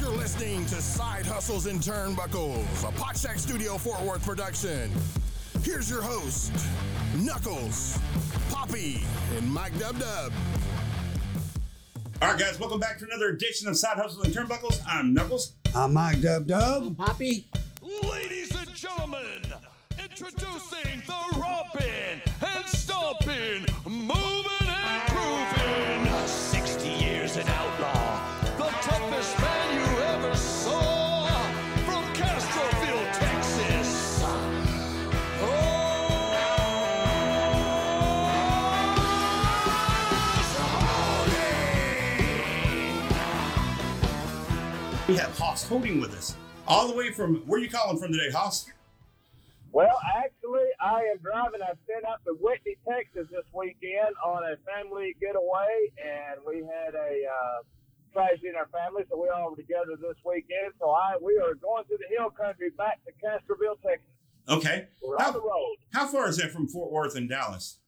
You're listening to Side Hustles and Turnbuckles, a Potshack Studio Fort Worth production. Here's your host, Knuckles, Poppy, and Mike Dub Dub. All right, guys, welcome back to another edition of Side Hustles and Turnbuckles. I'm Knuckles. I'm Mike Dub Dub. Poppy. Hoss Holding with us, all the way from where you calling from today, Hoss? Well, actually, I am driving. I've been up to Whitney, Texas this weekend on a family getaway, and we had a uh, tragedy in our family, so we all were together this weekend. So I we are going through the hill country back to Castroville, Texas. Okay. We're on the road. how far is that from Fort Worth and Dallas?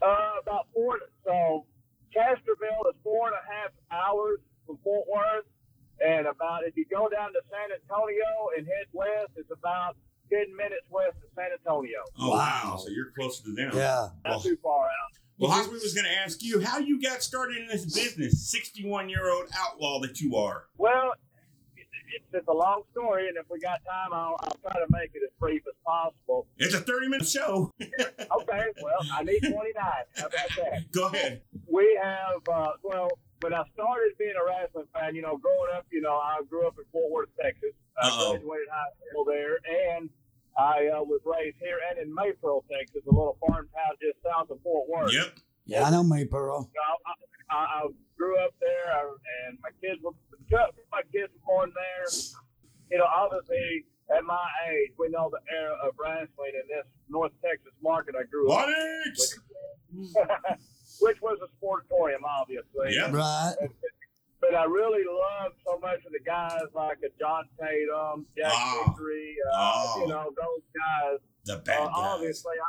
Uh, about four. So Castroville is four and a half hours from Fort Worth, and about if you go down to San Antonio and head west, it's about ten minutes west of San Antonio. Oh, Wow. So you're closer to them. Yeah. Not Well, too far out. well Hoss, we was going to ask you how you got started in this business, 61 year old outlaw that you are. Well, it- it's a long story, and if we got time, I'll, I'll try to make it as brief as possible. It's a 30 minute show. Okay, well, I need 29. How about that? Go ahead. We have, uh, well, when I started being a wrestling fan, you know, growing up, you know, I grew up in Fort Worth, Texas. I Uh-oh. graduated high school there, and I uh, was raised here and in Maypearl, Texas, a little farm town just south of Fort Worth. Yep. Yeah, I know Maypearl. So I, I, I grew up there, I, and my kids were my kids were born there. You know, obviously at my age, we know the era of wrestling in this North Texas market I grew up, Onyx! which was a sportatorium, obviously. Yeah. Right. But I really love so much of the guys like a John Tatum, Jack Ah. Victory, uh, Ah. you know, those guys. The bad Uh, guys. obviously, I,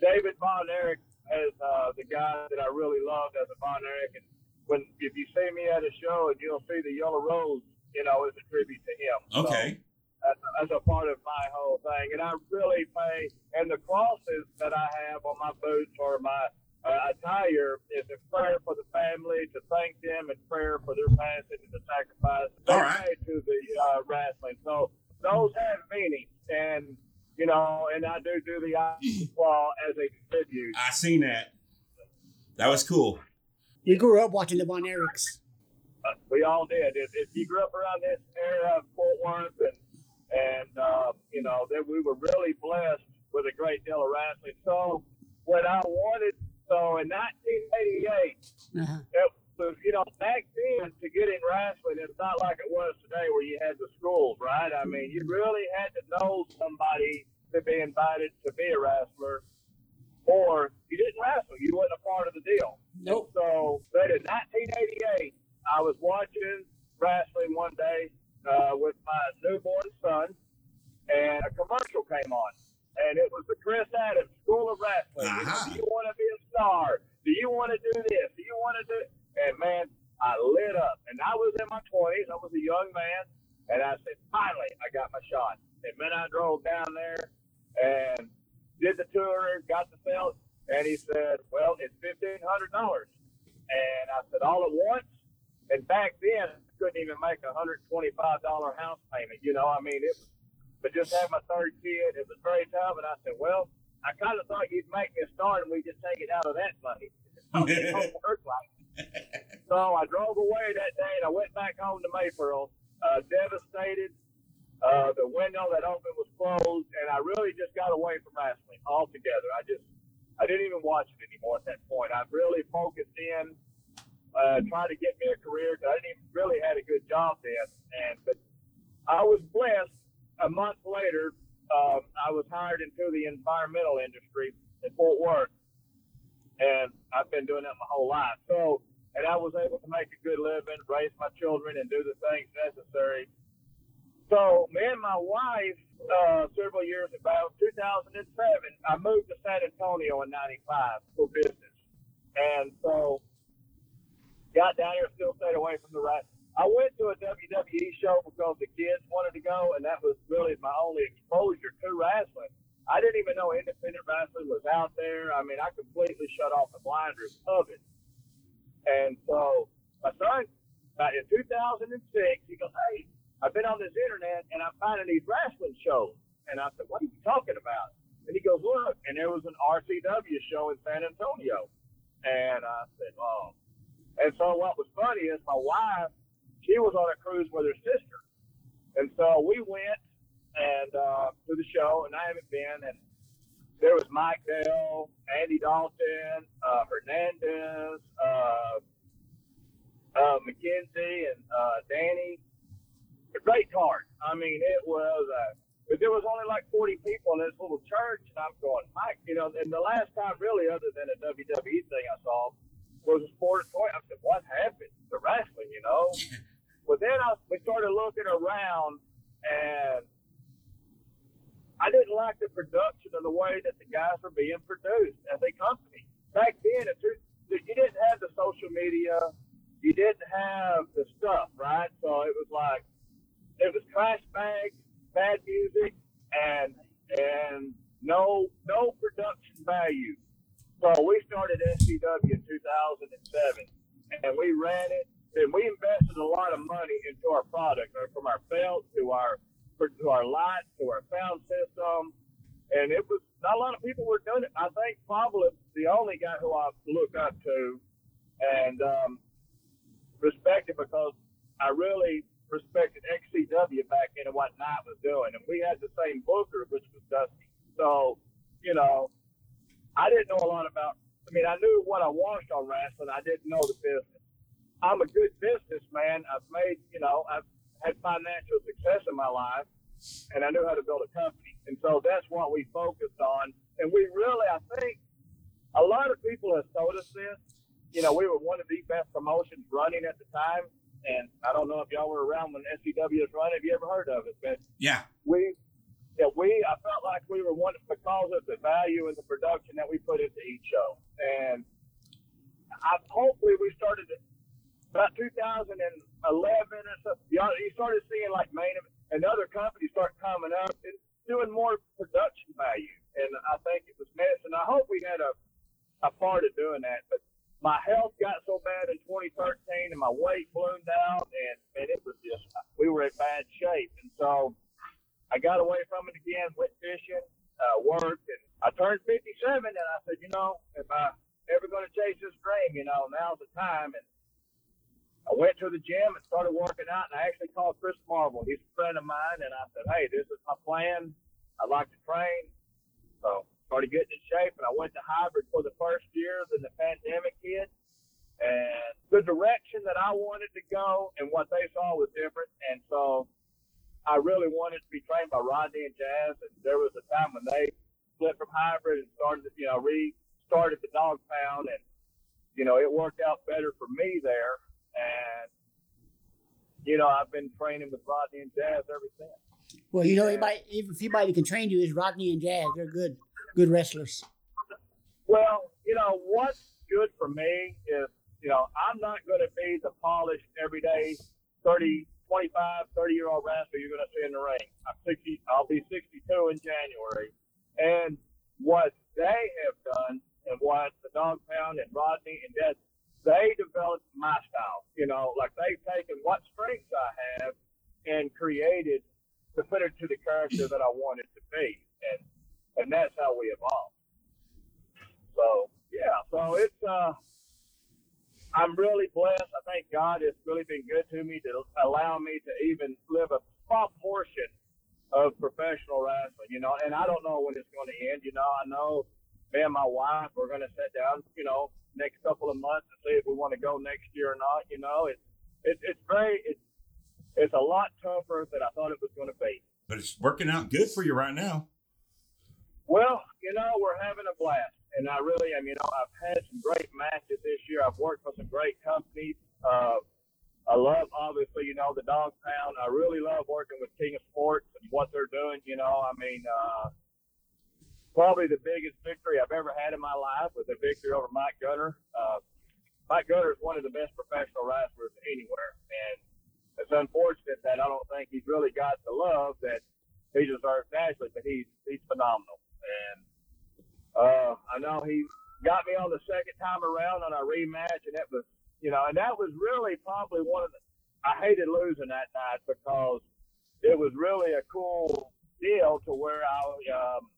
David Von Erich is uh, the guy that I really loved as a Von Erich. And when if you see me at a show and you'll see the yellow rose, you know, it's a tribute to him. So Okay. that's, that's a part of my whole thing. And I really pay, and the crosses that I have on my boots or my uh, attire is a prayer for the family, to thank them, and prayer for their passing and the sacrifice they All right. made to the uh, wrestling. So those have meaning, and you know, and I do do the claw as a tribute. I seen that. That was cool. You grew up watching the Von Erichs. Uh, we all did. If, if you grew up around this area of Fort Worth, and and uh, you know that we were really blessed with a great deal of wrestling. So when I wanted, so in 1988, Uh-huh. it was you know back then to get in wrestling, it's not like it was today where you had the schools, right? I mean, you really had to know somebody to be invited to be a wrestler, or you didn't wrestle. You wasn't a part of the deal. Nope. So, but in 1988, I was watching wrestling one day uh, with my newborn son, and a commercial came on, and it was the Chris Adams School of Wrestling. Uh-huh. do you want to be a star? Do you want to do this? Do you want to do? And man, I lit up, and I was in my 20s. I was a young man, and I said, finally, I got my shot. And then I drove down there and did the tour, got the sales, and he said, "Well, it's fifteen hundred dollars." And I said, "All at once." And back then, I couldn't even make a hundred twenty-five dollar house payment. You know, I mean, it was. But just had my third kid, it was very tough. And I said, "Well, I kind of thought you'd make me a start, and we just take it out of that money." it don't work like. So I drove away that day, and I went back home to Maypearl, uh, devastated. Uh, the window that opened was closed, and I really just got away from wrestling altogether. I just, I didn't even watch it anymore at that point. I really focused in, uh, trying to get me a career. 'cause I didn't even really had a good job then, and but I was blessed. A month later, um, I was hired into the environmental industry in Fort Worth, and I've been doing that my whole life. So, and I was able to make a good living, raise my children, and do the things necessary. So, me and my wife, uh, several years ago, 2007, I moved to San Antonio in '95 for business, and so got down here, still stayed away from the wrestling I went to a WWE show because the kids wanted to go, and that was really my only exposure to wrestling. I didn't even know independent wrestling was out there. I mean, I completely shut off the blinders of it. And so my son, in 2006, he goes, "Hey, I've been on this internet and I'm finding these wrestling shows." And I said, "What are you talking about?" And he goes, "Look," and there was an RCW show in San Antonio. And I said, "Oh." And so what was funny is my wife, she was on a cruise with her sister, and so we went and uh, to the show, and I haven't been. And there was Mike Dell, Andy Dalton, uh, Hernandez, uh, uh, McKenzie, and uh, Danny. A great card. I mean, it was. Uh, but there was only like 40 people in this little church, and I'm going, Mike, you know. And the last time, really, other than a WWE thing I saw, was a sport toy. I said, what happened to wrestling? You know. but then I, we started looking around, and I didn't like the production of the way that the guys were being produced as a company. Back then, you didn't have the social media, you didn't have the stuff, right? So it was like it was trash bags, bad music, and and no no production value. So we started SCW in 2007, and we ran it. And we invested a lot of money into our product, from our belt to our to our lights, to our sound system, and it was not a lot of people were doing it. I think probably the only guy who I look up to and um, respected because I really respected XCW back in and what Knight was doing, and we had the same booker, which was Dusty. So, you know, I didn't know a lot about. I mean, I knew what I watched on wrestling. I didn't know the business. I'm a good businessman. I've made, you know, I've had financial success in my life, and I knew how to build a company. And so that's what we focused on. And we really, I think, a lot of people have told us this. You know, we were one of the best promotions running at the time. And I don't know if y'all were around when SCW was running. Have you ever heard of it? But yeah, we, yeah, we. I felt like we were one because of the value and the production that we put into each show. And I hopefully we started about 2011 or so, you, you started seeing like main and other companies start coming up and doing more production value. And I think it was missed. And I hope we had a, a part of doing that. But my health got so bad in 2013 and my weight ballooned out and, and it was just, we were in bad shape. And so I got away from it again, went fishing, uh, worked, and I turned 57 and I said, you know, if I ever going to chase this dream, you know, now's the time. And went to the gym and started working out, and I actually called Chris Marvel. He's a friend of mine, and I said, "Hey, this is my plan. I'd like to train." So started getting in shape, and I went to hybrid for the first year. Then the pandemic hit, and the direction that I wanted to go and what they saw was different, and so I really wanted to be trained by Rodney and Jazz. And there was a time when they split from hybrid and started, you know, restarted the dog pound, and you know, it worked out better for me there and you know I've been training with Rodney and Jazz ever since. Well, you know, anybody, if anybody can train you is Rodney and Jazz. They're good, good wrestlers. Well, you know what's good for me is you know I'm not going to be the polished everyday 30, 25, 30 year old wrestler you're going to see in the ring. I'm 60. I'll be 62 in January, and what they have done and what the Dog Pound and Rodney and Jazz they developed my style. You know, like they've taken what strengths I have and created to put it to the character that I wanted to be, and and that's how we evolved. So yeah, so it's uh, I'm really blessed. I think God has really been good to me to allow me to even live a small portion of professional wrestling. You know, and I don't know when it's going to end. You know, I know me and my wife we're going to sit down. You know, next couple of months to see if we want to go next year or not. You know, it's it, it's very it's it's a lot tougher than I thought it was going to be. But it's working out good for you right now. Well, you know, we're having a blast, and I really am. You know, I've had some great matches this year. I've worked for some great companies. Uh, I love, obviously, you know, the Dog Pound. I really love working with King of Sports and what they're doing. You know, I mean, uh, probably the biggest victory I've ever had in my life was a victory over Mike Gunner. Uh, Mike Gunner is one of the best professional wrestlers anywhere, and it's unfortunate that I don't think he's really got the love that he deserves nationally, but he's he's phenomenal. And uh, I know he got me on the second time around on our rematch, and it was you know, and that was really probably one of the. I hated losing that night because it was really a cool deal to where I um,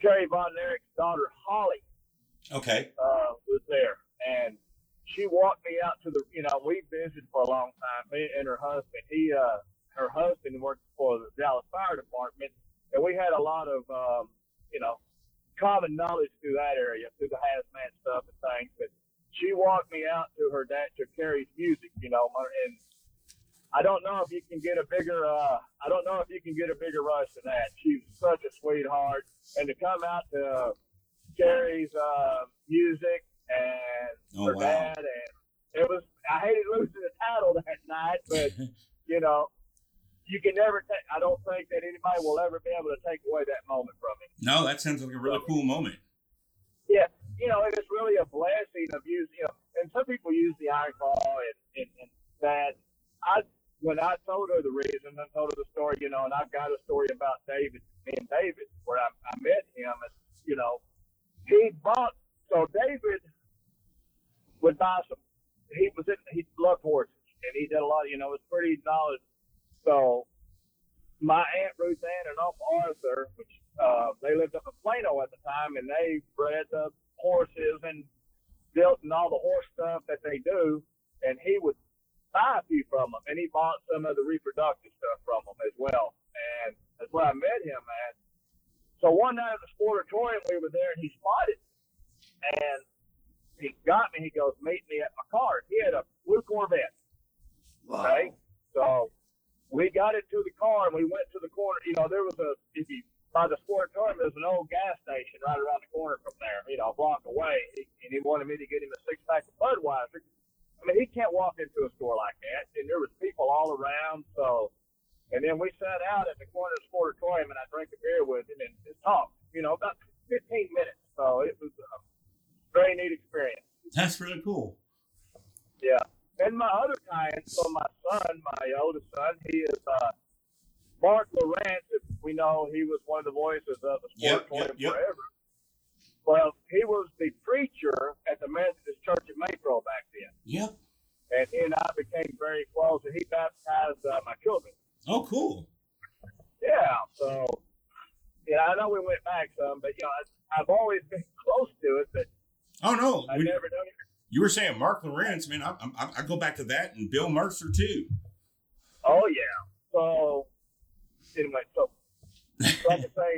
Kerry Von Erich's daughter Holly Okay. uh, was there, and she walked me out to the. You know, we visited for a long time. Me and her husband. He, uh, her husband worked for the Dallas Fire Department, and we had a lot of, um, you know, common knowledge through that area, through the hazmat stuff and things. But she walked me out to her dad to Kerry's music. You know, and I don't know if you can get a bigger. Uh, I don't know if you can get a bigger rush than that. She's such a sweetheart, and to come out to Kerry's uh, music and Oh, her wow. dad, and it was. I hated losing the title that night, but you know, you can never take. I don't think that anybody will ever be able to take away that moment from me. No, that sounds like a really cool moment. Yeah, you know, it's really a blessing of using. You know, and some people use the iron claw and, and, and that. I when I told her the reason, I told her the story. You know, and I've got a story about David, me and David, where I, I met him, and you know, he bought. So David would buy some. He was in. He loved horses, and he did a lot. You know, was pretty knowledgeable. So my aunt Ruth Ann and Uncle Arthur, which uh, they lived up in Plano at the time, and they bred the horses and built and all the horse stuff that they do. And he would buy a few from them, and he bought some of the reproductive stuff from them as well. And that's where I met him at. So one night at the sportatorium, we were there, and he spotted, me. and he got me. He goes, "Meet me at my car." He had a blue Corvette. Okay, so we got into the car and we went to the corner. You know, there was a if you by the sportatorium, there's an old gas station right around the corner from there. You know, a block away, He- and he wanted me to get him a six pack of Budweiser. I mean, he can't walk into a store like that, and there was people all around. So, and then we sat out at the corner of the sportatorium, and I drank a beer with him and just talked. You know, about 15 minutes. So it was a very neat experience. That's really cool. Yeah. And my other client, so my son, my oldest son, he is uh, Marc Lowrance. If we know he was one of the voices of the Yep, yep, yep. forever. Well, he was the preacher at the Methodist Church in Maypearl back then, Yep. and he and I became very close. And he baptized uh, my children. Oh, cool. Yeah. So, yeah, I know we went back some, but you know, I, I've always been close to it, but Oh no, we- never done it. you were saying Marc Lowrance, man. I, I, I go back to that and Bill Mercer too. Oh yeah. So anyway, so like I say,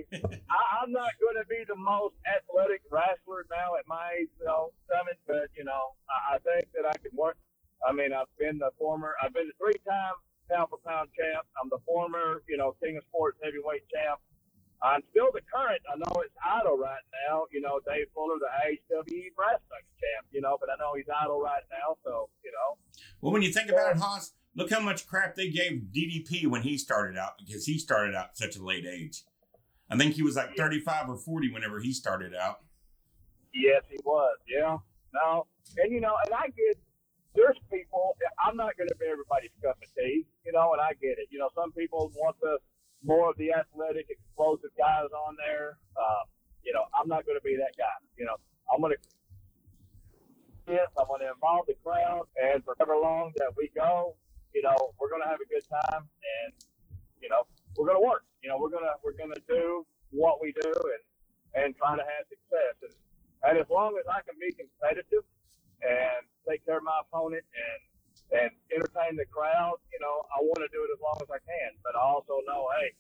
I, I'm not going to be the most athletic wrestler now at my age, you know, summit, but you know, I, I think that I can work. I mean, I've been the former, I've been the three-time pound for pound champ. I'm the former, you know, King of Sports heavyweight champ. I'm still the current. I know it's idle right now. You know, Dave Fuller, the AHW brass knuckles champ. You know, but I know he's idle right now. So you know, Well, when you think about it, Hoss, look how much crap they gave DDP when he started out because he started out at such a late age. I think he was like 35 or 40 whenever he started out. Yes, he was. Yeah. No. And you know, and I get there's people. I'm not going to be everybody's cup of tea. You know, and I get it. You know, some people want the more of the athletic, explosive guys on there. Uh, you know, I'm not going to be that guy. You know, I'm going to. Yes, I'm going to involve the crowd, and for however long that we go, you know, we're going to have a good time, and you know, we're going to work. You know, we're gonna we're gonna do what we do, and and try to have success. And, and as long as I can be competitive and take care of my opponent and and entertain the crowd, you know, I want to do it as long as I can. But I also know, hey,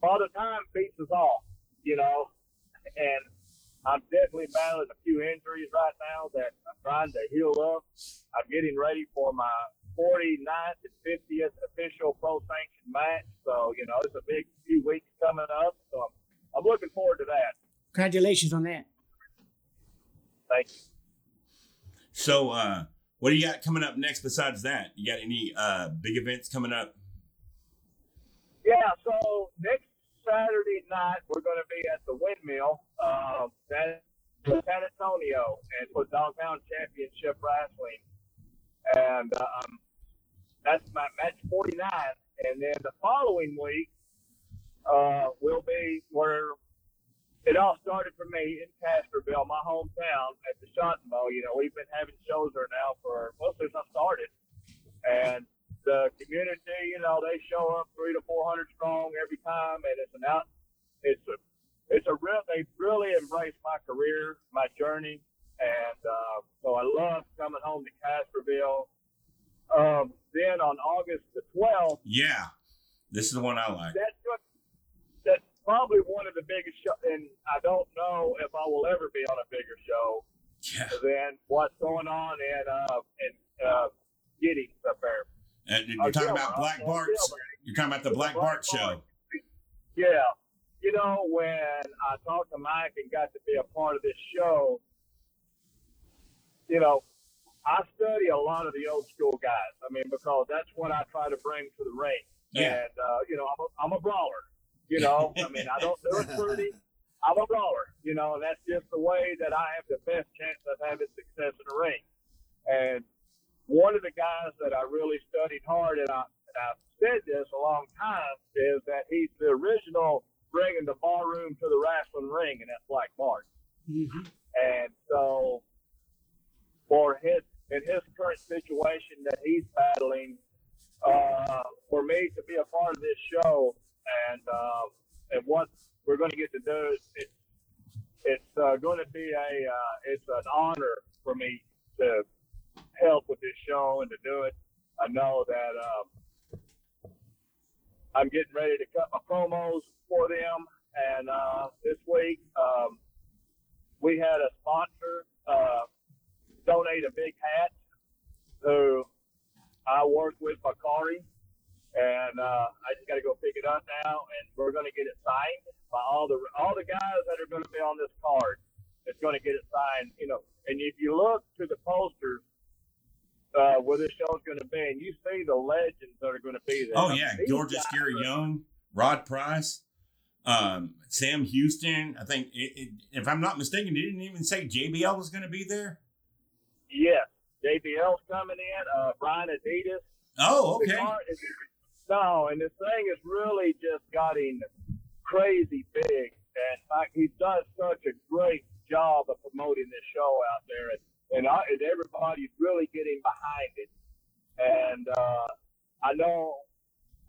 father time beats us all, you know, and I'm definitely battling a few injuries right now that I'm trying to heal up. I'm getting ready for my 49th and 50th official pro sanctioned match. So, you know, it's a big few weeks coming up. So I'm, I'm looking forward to that. Congratulations on that. Thank you. So, uh, what do you got coming up next besides that? You got any uh, big events coming up? Yeah, so next Saturday night we're going to be at the Windmill, um, that in San Antonio, and for Dog Pound Championship Wrestling. And um, that's my match 49. And then the following week uh, will be where it all started for me in Castroville, my hometown, at the Chantemot. You know, we've been having shows there now for, well, since I started. And the community, you know, they show up three to 400 strong every time. And it's an out, it's a, it's a real, they really embrace my career, my journey. And uh, so I love coming home to Castroville. Um, then on August the 12th, Yeah. This is the one I like. that's what, that's probably one of the biggest shows, and I don't know if I will ever be on a bigger show Yeah. than what's going on in uh in uh Giddings up there. And you're Uh, talking Gilbert, about Black Bart's. You're talking about the Black Bart show. Yeah. You know, when I talked to Mike and got to be a part of this show, you know, I study a lot of the old school guys. I mean, because that's what I try to bring to the ring. Yeah. And, uh, you know, I'm a, I'm a brawler. You know, I mean, I don't do it pretty. I'm a brawler, you know, and that's just the way that I have the best chance of having success in the ring. And one of the guys that I really studied hard, and, I, and I've said this a long time, is that he's the original bringing the ballroom to the wrestling ring, and that's Black Bart. Mhm. And so, for his in his current situation that he's battling, uh, for me to be a part of this show and uh, and what we're going to get to do, it's it's uh, going to be a uh, it's an honor for me to help with this show and to do it. I know that um, I'm getting ready to cut my promos for them, and uh, this week um, we had a sponsor uh, donate a big hat who I work with Bakari, and uh, I just got to go pick it up now, and we're going to get it signed by all the all the guys that are going to be on this card. It's going to get it signed, you know. And if you look to the posters uh, where this show's going to be, and you see the legends that are going to be there. Oh yeah, These Scary are- Young, Rod Price, um, Sam Houston. I think, it, it, if I'm not mistaken, they didn't even say JBL was going to be there. Yes, JBL's coming in. Uh, Brian Adias. Oh, okay. is, no, and this thing has really just gotten crazy big. And like, he does such a great job of promoting this show out there, and and, I, and everybody's really getting behind it. And uh, I know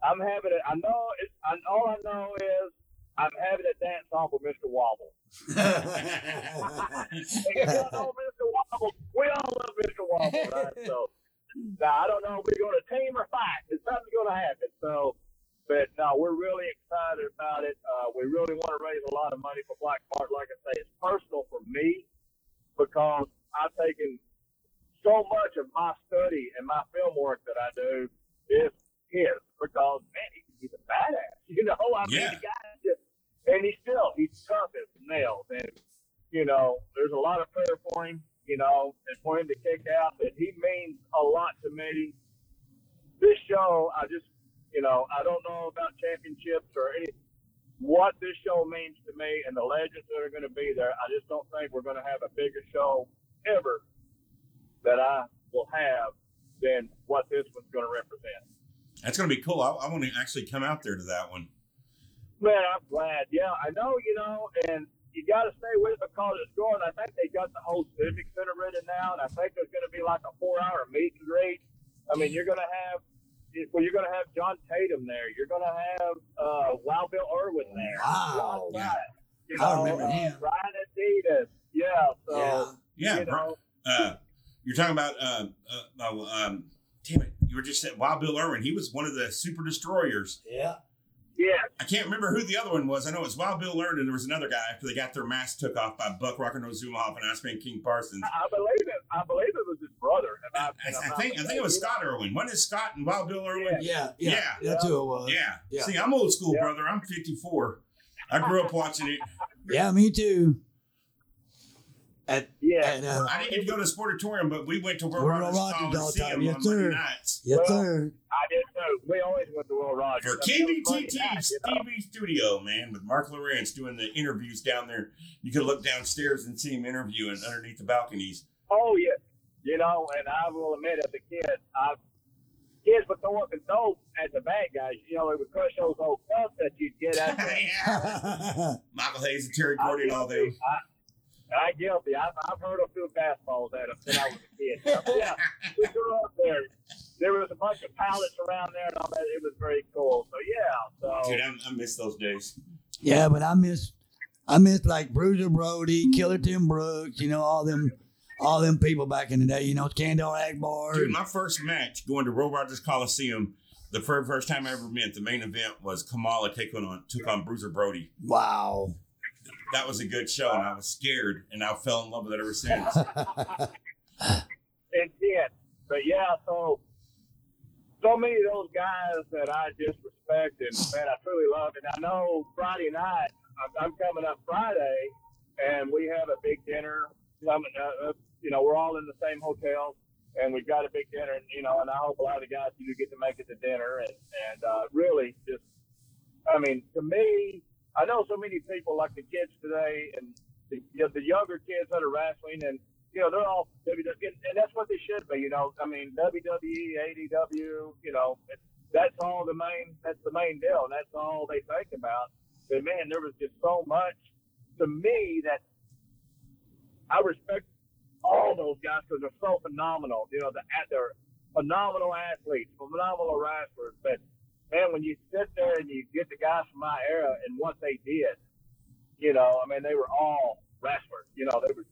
I'm having it. I know it. I, all I know is I'm having a dance off with Mr. Wobble. If you don't know Mr. Wobble, we all love Mr. Wobble, right? So now I don't know if we're going to team or fight. It's something's going to happen. So, but no, we're really excited about it. Uh, we really want to raise a lot of money for Black Bart. Like I say, it's personal for me because I've taken so much of my study and my film work that I do is his because man, he's a badass. You know, I mean, Yeah. the guy just and he's still he's tough as nails and you know, there's a lot of prayer for him, you know, and for him to kick out, but he means a lot to me. This show, I just, you know, I don't know about championships or any, what this show means to me and the legends that are going to be there. I just don't think we're going to have a bigger show ever that I will have than what this one's going to represent. That's going to be cool. I, I want to actually come out there to that one. Man, I'm glad. Yeah, I know, you know, and you got to stay with it because it's going. I think they got the whole Civic Center ready now, and I think there's going to be like a four hour meet and greet. I mean, you're going to have. Well, you're going to have John Tatum there. You're going to have uh, Wild Bill Irwin there. Wow. Ron Yeah. Wright, You I know, remember uh, him. Ryan Adias. Yeah. So, Yeah. Yeah, you bro. know, Uh, you're talking about uh, uh, uh, um, damn it, you were just saying Wild Bill Irwin. He was one of the super destroyers. Yeah. yeah. I can't remember who the other one was. I know it was Wild Bill Irwin, and there was another guy after they got their mask took off by Buck Rocker No Zumhofe and Iceman King Parsons. I believe it. I believe it was his brother. If I, I, if I'm I think I think it was. Scott Irwin. Wasn't it Scott and Wild Bill Irwin? Yeah. Yeah. Yeah. That's who it was. Yeah. Yeah. See, I'm old school, Yeah. brother. I'm 54. I grew up watching it. Yeah, me too. At, Yeah. at, uh, I didn't get to go to the sportatorium, but we went to World World Rogers Rogers all the Coliseum time. on Yes, Monday sir. nights. yes, Well, sir. I did too. We always went to Will Rogers. For I mean, it was Monday KBTT night, you know. TV Studio, man, with Marc Lowrance doing the interviews down there. You could look downstairs and see him interviewing underneath the balconies. Oh yeah, you know, and I will admit, as a kid, I kids would throw up the dope at the bad guys. You know, it would crush those old cups that you'd get at the yeah. Michael Hayes and Terry Gordy and all them. I, I guilty. I've, I've heard a few fastballs at them since I was a kid. So, yeah, we grew up there. There was a bunch of pallets around there and all that. It was very cool. So yeah. So Dude, I, I miss those days. yeah, but I miss, I miss like Bruiser Brody, Killer Tim Brooks. You know all them, all them people back in the day. You know Skandor Akbar. Dude, my first match going to Roy Rogers Coliseum, the very first time I ever met, the main event was Kamala taking on took on Bruiser Brody. wow. That was a good show, and I was scared, and I fell in love with it ever since. it did, But yeah, so so many of those guys that I just respect and man, I truly love. And I know Friday night I'm, coming up Friday, and we have a big dinner. Uh, uh, you know, we're all in the same hotel, and we've got a big dinner. And you know, and I hope a lot of the guys do get to make it to dinner. And and uh, really, just I mean, to me, I know so many people like the kids today and the, you know, the younger kids that are wrestling and you know, they're all WWE, and that's what they should be. You know, I mean, WWE, AEW, you know, that's all the main, that's the main deal, and that's all they think about. But man, there was just so much to me that I respect all those guys because they're so phenomenal. You know, the, they're phenomenal athletes, phenomenal wrestlers. But man, when you sit there and you get the guys from my era and what they did, you know, I mean, they were all wrestlers. You know, they were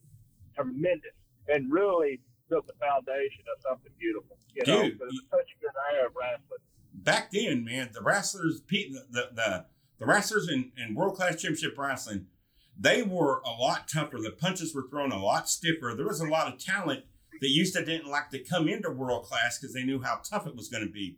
tremendous and really built the foundation of something beautiful. You know, Dude, 'cause it's such a good era of wrestling. Back then, man, the wrestlers, Pete, the the, the wrestlers in, in world class championship wrestling, they were a lot tougher. The punches were thrown a lot stiffer. There was a lot of talent that used to didn't like to come into world class because they knew how tough it was going to be.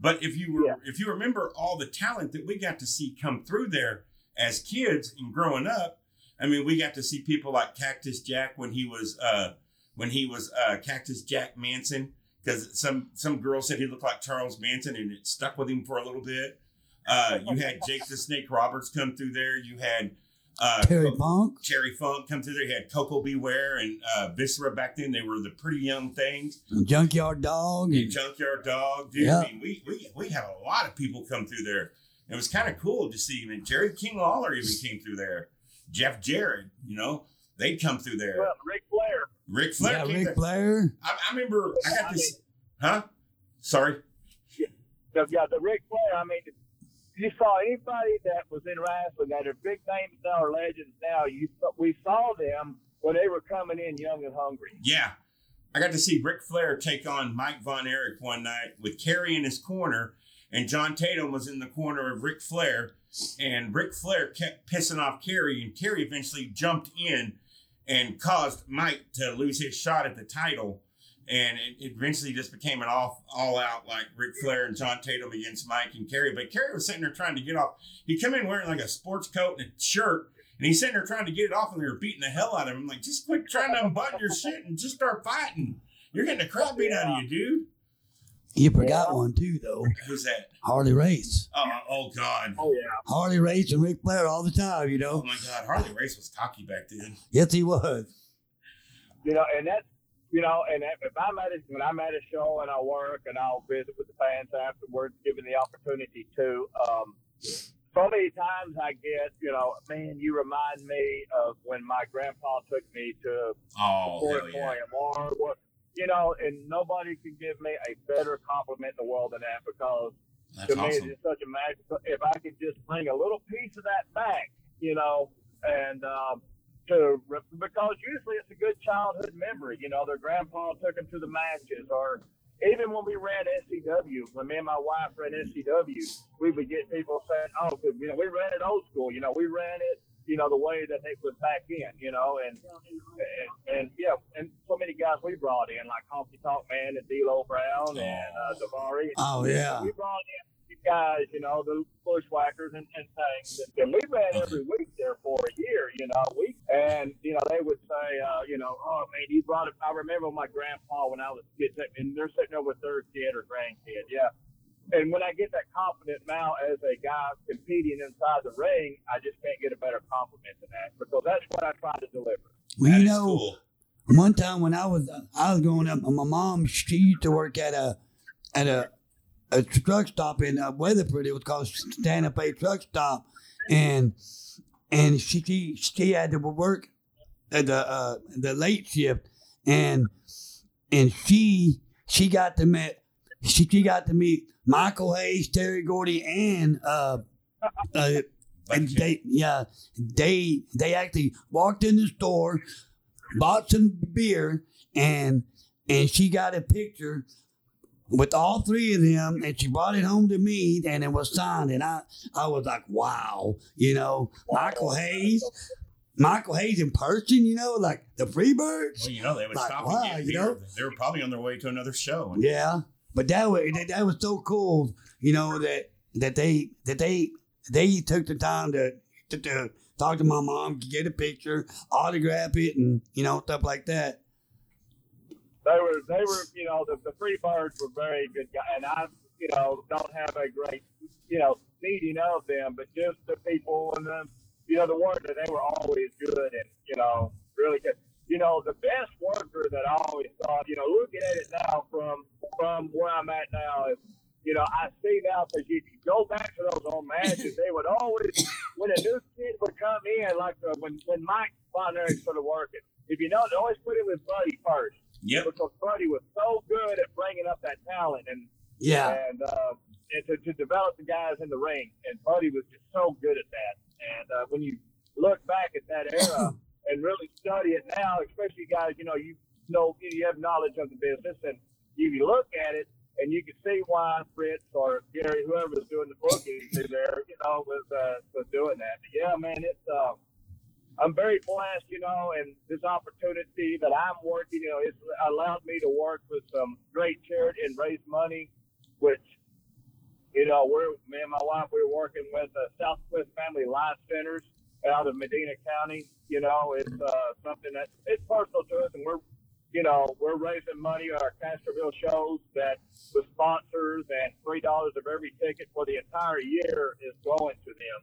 But if you were, Yeah. if you remember all the talent that we got to see come through there as kids and growing up, I mean, we got to see people like Cactus Jack when he was, uh, when he was uh, Cactus Jack Manson, because some some girl said he looked like Charles Manson, and it stuck with him for a little bit. Uh, you had Jake the Snake Roberts come through there. You had uh, Terry Funk, Cherry Funk come through there. You had Koko B. Ware and uh, Viscera back then. They were the pretty young things. Junkyard Dog. And And, Junkyard Dog, dude. Yeah. I mean, we, we we had a lot of people come through there. It was kind of cool to see. I mean, Jerry King Lawler even came through there. Jeff Jarrett, you know, they'd come through there. Well, Ric Flair. Ric Flair yeah, came Ric there. Flair. I, I remember I got this. Huh? Sorry. The, yeah, the Ric Flair. I mean, you saw anybody that was in wrestling that are big names now or legends now. You we saw them when they were coming in young and hungry. Yeah. I got to see Ric Flair take on Mike Von Erich one night with Kerry in his corner, and John Tatum was in the corner of Ric Flair, and Ric Flair kept pissing off Kerry, and Kerry eventually jumped in and caused Mike to lose his shot at the title. And it it eventually just became an all all out like Ric Flair and John Tatum against Mike and Kerry. But Kerry was sitting there trying to get off. He come in wearing like a sports coat and a shirt, and he's sitting there trying to get it off, and they were beating the hell out of him. I'm like, just quit trying to unbutton your shit and just start fighting. You're getting the crap beat out of you, dude. You forgot one too, though. Who's that? Harley Race. Oh, oh God. Oh yeah. Harley Race and Ric Flair all the time, you know. Oh know. my God. Harley Race was cocky back then. Yes, he was. You know, and that's you know, and if I'm at a, when I'm at a show and I work and I'll visit with the fans afterwards, given the opportunity to. Um, so many times I get, you know, man, you remind me of when my grandpa took me to Oh, hell yeah. or what, you know, and nobody can give me a better compliment in the world than that because That's to me awesome. it's such a magical. If I could just bring a little piece of that back, you know, and um, to because usually it's a good childhood memory. You know, their grandpa took them to the matches, or even when we ran SCW, when me and my wife ran SCW, we would get people saying, "Oh, 'cause, you know, we ran it old school. You know, we ran it." You know the way that it was back in, you know, and and, and yeah, and so many guys we brought in, like Honky Tonk Man and D'Lo Brown and uh, Daivari. Oh yeah. We brought in these guys, you know, the bushwhackers and, and things. And, and we ran every week there for a year, you know. We and you know they would say, uh, you know, oh man, you brought it. I remember my grandpa when I was a kid, and they're sitting over with their kid or grandkid, yeah. And when I get that confident now as a guy competing inside the ring, I just can't get a better compliment than that because that's what I try to deliver. Well, That you know, cool. one time when I was I was growing up, my mom she used to work at a at a a truck stop in uh, Weatherford. It was called Santa Fe Truck Stop, and and she she, she had to work at the uh, the late shift, and and she she got to meet she, she got to meet Michael Hayes, Terry Gordy, and uh, uh and they yeah they they actually walked in the store, bought some beer, and and she got a picture with all three of them, and she brought it home to me, and it was signed, and I I was like, wow, you know, Michael Hayes. Michael Hayes in person, you know, like the Freebirds. Well, you know, they would Like, stop wow, and get you know? They were probably on their way to another show. Yeah, but that was that, that was so cool, you know that that they that they they took the time to to, to talk to my mom, get a picture, autograph it, and you know stuff like that. They were they were you know the the free birds were very good guys, and I you know don't have a great you know meeting of them, but just the people and the you know the work that they were always good and you know really good. You know the best worker that I always thought you know looking at it now from from where I'm at now is you know I see now because you go back to those old matches they would always when a new kid would come in like uh, when when Mike Von started working if you know they always put him with Buddy first yep. because Buddy was so good at bringing up that talent and Yeah, and, uh, and to, to develop the guys in the ring. And Buddy was just so good at that. And uh, when you look back at that era and really study it now, especially guys, you know, you know, you have knowledge of the business, and you look at it and you can see why Fritz or Gary, whoever was doing the booking through there, you know, was uh, was doing that. But yeah, man, it's. Uh, I'm very blessed, you know, and this opportunity that I'm working, you know, it's allowed me to work with some great charity and raise money, which, you know, we're me and my wife we're working with uh, Southwest Family Life Centers out of Medina County. You know, it's uh, something that it's personal to us, and we're, you know, we're raising money at our Castroville shows that with sponsors and three dollars of every ticket for the entire year is going to them.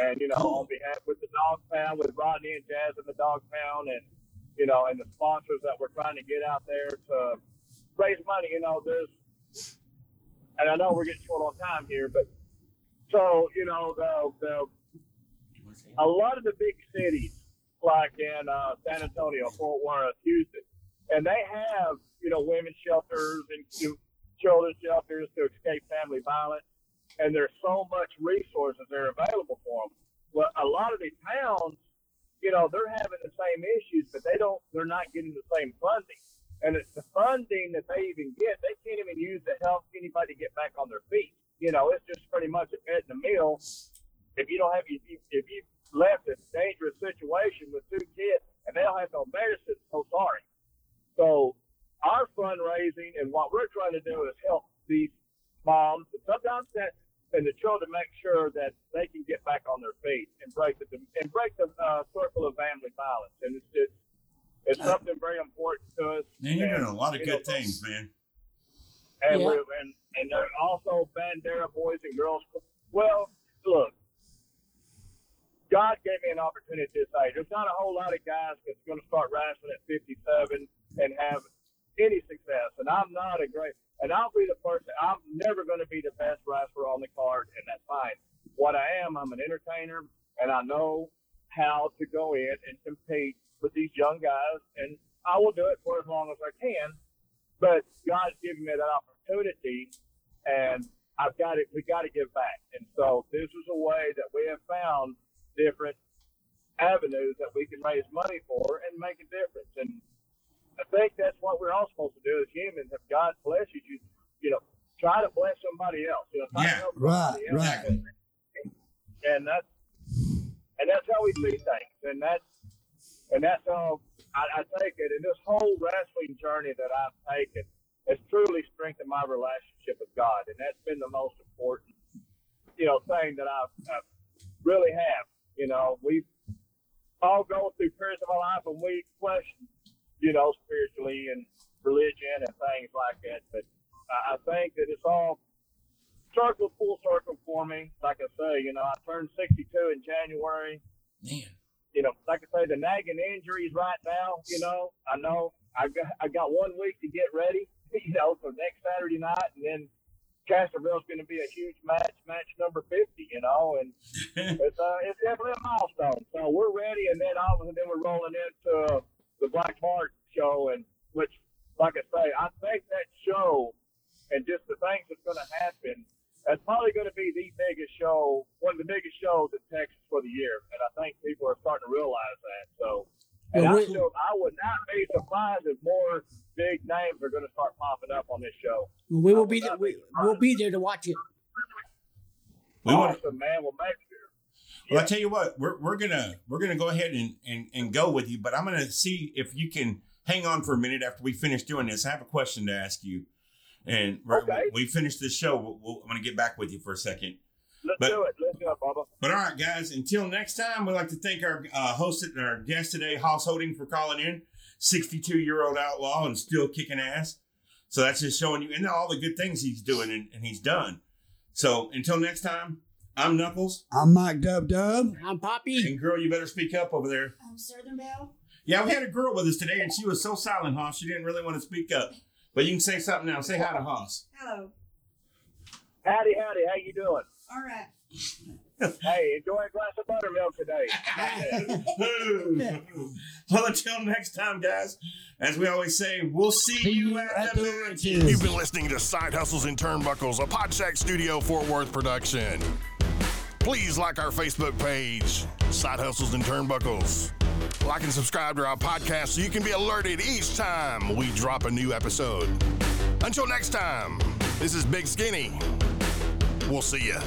And you know, on behalf with the Dog Pound, with Rodney and Jazz and the Dog Pound, and you know, and the sponsors that we're trying to get out there to raise money. You know, there's, and I know we're getting short on time here, but so you know, the the a lot of the big cities, like in uh, San Antonio, Fort Worth, Houston, and they have you know women's shelters and you children's shelters to escape family violence, and there's so much resources that are available for them. Well, a lot of these towns, you know, they're having the same issues, but they don't, they're not getting the same funding. And it's the funding that they even get, they can't even use to help anybody get back on their feet. You know, it's just pretty much and a meal. If you don't have, if you, if you left a dangerous situation with two kids and they don't have no medicine, so sorry. So our fundraising and what we're trying to do is help these moms, and sometimes that, and the children make sure that they can get back on their feet and break the and break the uh, circle of family violence. And it's just it's something very important to us. Man, you're And, doing a lot of good know, things, man. and Yeah. we're and and they're also Bandera Boys and Girls. Well, look, God gave me an opportunity to say there's not a whole lot of guys that's going to start wrestling at 57 and have any success. And I'm not a great, and I'll be the person. I'm never going to be the best wrestler on the card, and that's fine. What I am, I'm an entertainer, and I know how to go in and compete with these young guys, and I will do it for as long as I can. But God's given me that opportunity, and I've got it. We got to give back, and so this is a way that we have found different avenues that we can raise money for and make a difference. And I think that's what we're all supposed to do as humans. If God blesses you, you know, try to bless somebody else. You know, Yeah. to Right, else. right. And that's and that's how we see things. And that's and that's how I, I take it. And this whole wrestling journey that I've taken has truly strengthened my relationship with God, and that's been the most important, you know, thing that I've, I've really have. You know, we've all go through periods of our life and we question, you know, spiritually and religion and things like that. But I, think that it's all circle, full circle for me. Like I say, you know, I turned 62 in January. Man. You know, like I say, the nagging injuries right now. You know, I know I got I got one week to get ready. You know, for next Saturday night, and then Castroville's going to be a huge match, match number 50, you know, and it's uh, it's definitely a milestone. So we're ready, and then all of a sudden, then we're rolling into the Black Mart show, and which, like I say, I think that show and just the things that's going to happen, that's probably going to be the biggest show, one of the biggest shows in Texas for the year, and I think people are starting to realize that. So. And Yeah, I, we- still, I would not be surprised if more big names are going to start popping up on this show. We will be there. We, we'll be there to watch it. We want awesome, man. Well, make Well, I tell you what, we're, we're gonna we're gonna go ahead and, and, and go with you, but I'm gonna see if you can hang on for a minute after we finish doing this. I have a question to ask you, and we're- we finish this show. We'll, we'll, I'm gonna get back with you for a second. Let's But- do it. Let's do it, Bubba. But all right, guys, until next time, we'd like to thank our uh, host and our guest today, Hoss Holding, for calling in. 62 year old outlaw and still kicking ass. So that's just showing you and all the good things he's doing and, and he's done. So until next time, I'm Knuckles. I'm Mike Dub Dub. I'm Poppy. And girl, you better speak up over there. I'm Southern Belle. Yeah, we had a girl with us today, and she was so silent, Hoss. She didn't really want to speak up. But you can say something now. Say hi to Hoss. Hello. Howdy, howdy. How you doing? All right. Hey, enjoy a glass of buttermilk today. well, until next time, guys, as we always say, we'll see you at the matches. You've been listening to Side Hustles and Turnbuckles, a Podshack Studio Fort Worth production. Please like our Facebook page, Side Hustles and Turnbuckles. Like and subscribe to our podcast so you can be alerted each time we drop a new episode. Until next time, this is Big Skinny. We'll see ya.